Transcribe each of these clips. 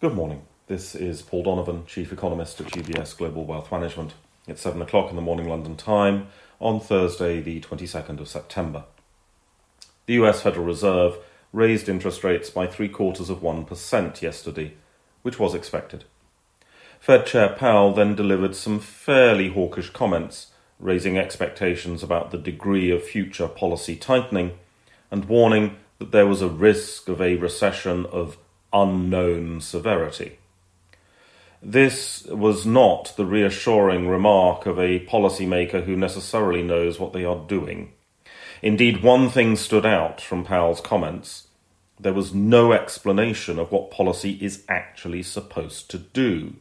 Good morning. This is Paul Donovan, Chief Economist at UBS Global Wealth Management. It's 7 o'clock in the morning London time on Thursday, the 22nd of September. The US Federal Reserve raised interest rates by three quarters of 1% yesterday, which was expected. Fed Chair Powell then delivered some fairly hawkish comments, raising expectations about the degree of future policy tightening and warning that there was a risk of a recession of unknown severity. This was not the reassuring remark of a policymaker who necessarily knows what they are doing. Indeed, one thing stood out from Powell's comments. There was no explanation of what policy is actually supposed to do.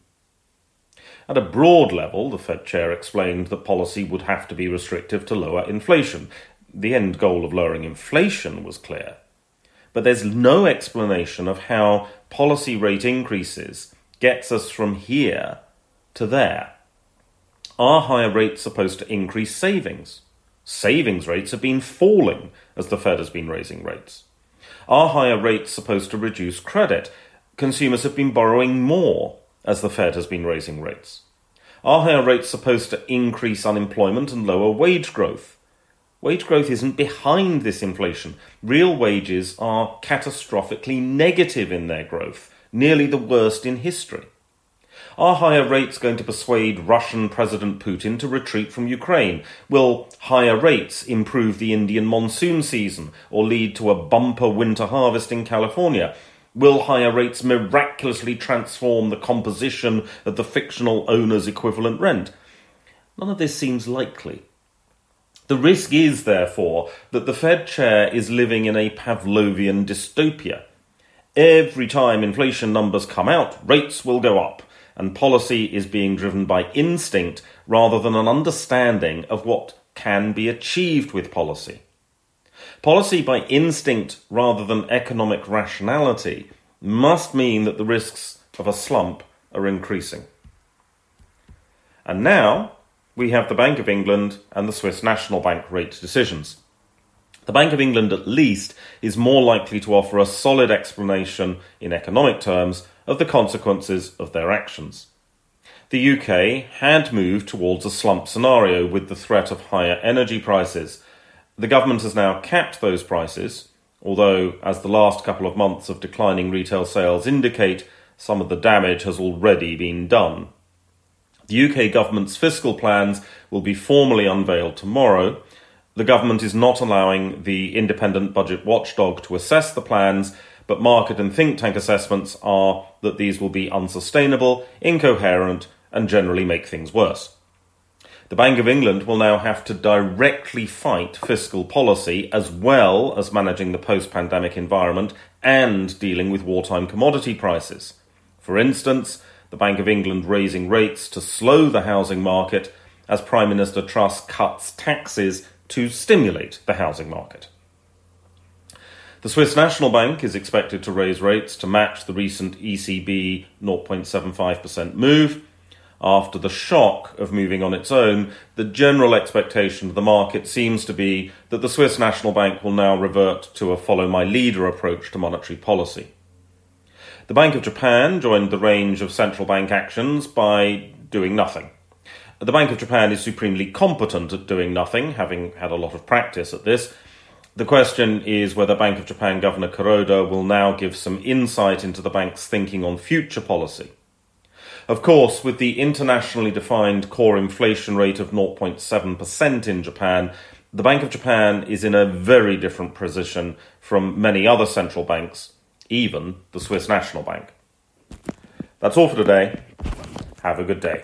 At a broad level, the Fed chair explained that policy would have to be restrictive to lower inflation. The end goal of lowering inflation was clear but there's no explanation of how policy rate increases gets us from here to there. Are higher rates supposed to increase savings? Savings rates have been falling as the Fed has been raising rates. Are higher rates supposed to reduce credit? Consumers have been borrowing more as the Fed has been raising rates. Are higher rates supposed to increase unemployment and lower wage growth? Wage growth isn't behind this inflation. Real wages are catastrophically negative in their growth, nearly the worst in history. Are higher rates going to persuade Russian President Putin to retreat from Ukraine? Will higher rates improve the Indian monsoon season or lead to a bumper winter harvest in California? Will higher rates miraculously transform the composition of the fictional owner's equivalent rent? None of this seems likely. The risk is, therefore, that the Fed chair is living in a Pavlovian dystopia. Every time inflation numbers come out, rates will go up, and policy is being driven by instinct rather than an understanding of what can be achieved with policy. Policy by instinct rather than economic rationality must mean that the risks of a slump are increasing. And now, we have the Bank of England and the Swiss National Bank rate decisions. The Bank of England, at least, is more likely to offer a solid explanation in economic terms of the consequences of their actions. The UK had moved towards a slump scenario with the threat of higher energy prices. The government has now capped those prices, although, as the last couple of months of declining retail sales indicate, some of the damage has already been done. The UK government's fiscal plans will be formally unveiled tomorrow. The government is not allowing the independent budget watchdog to assess the plans, but market and think tank assessments are that these will be unsustainable, incoherent, and generally make things worse. The Bank of England will now have to directly fight fiscal policy as well as managing the post pandemic environment and dealing with wartime commodity prices. For instance, the Bank of England raising rates to slow the housing market as Prime Minister Truss cuts taxes to stimulate the housing market. The Swiss National Bank is expected to raise rates to match the recent ECB 0.75% move. After the shock of moving on its own, the general expectation of the market seems to be that the Swiss National Bank will now revert to a follow my leader approach to monetary policy. The Bank of Japan joined the range of central bank actions by doing nothing. The Bank of Japan is supremely competent at doing nothing, having had a lot of practice at this. The question is whether Bank of Japan Governor Kuroda will now give some insight into the bank's thinking on future policy. Of course, with the internationally defined core inflation rate of 0.7% in Japan, the Bank of Japan is in a very different position from many other central banks even the Swiss National Bank. That's all for today. Have a good day.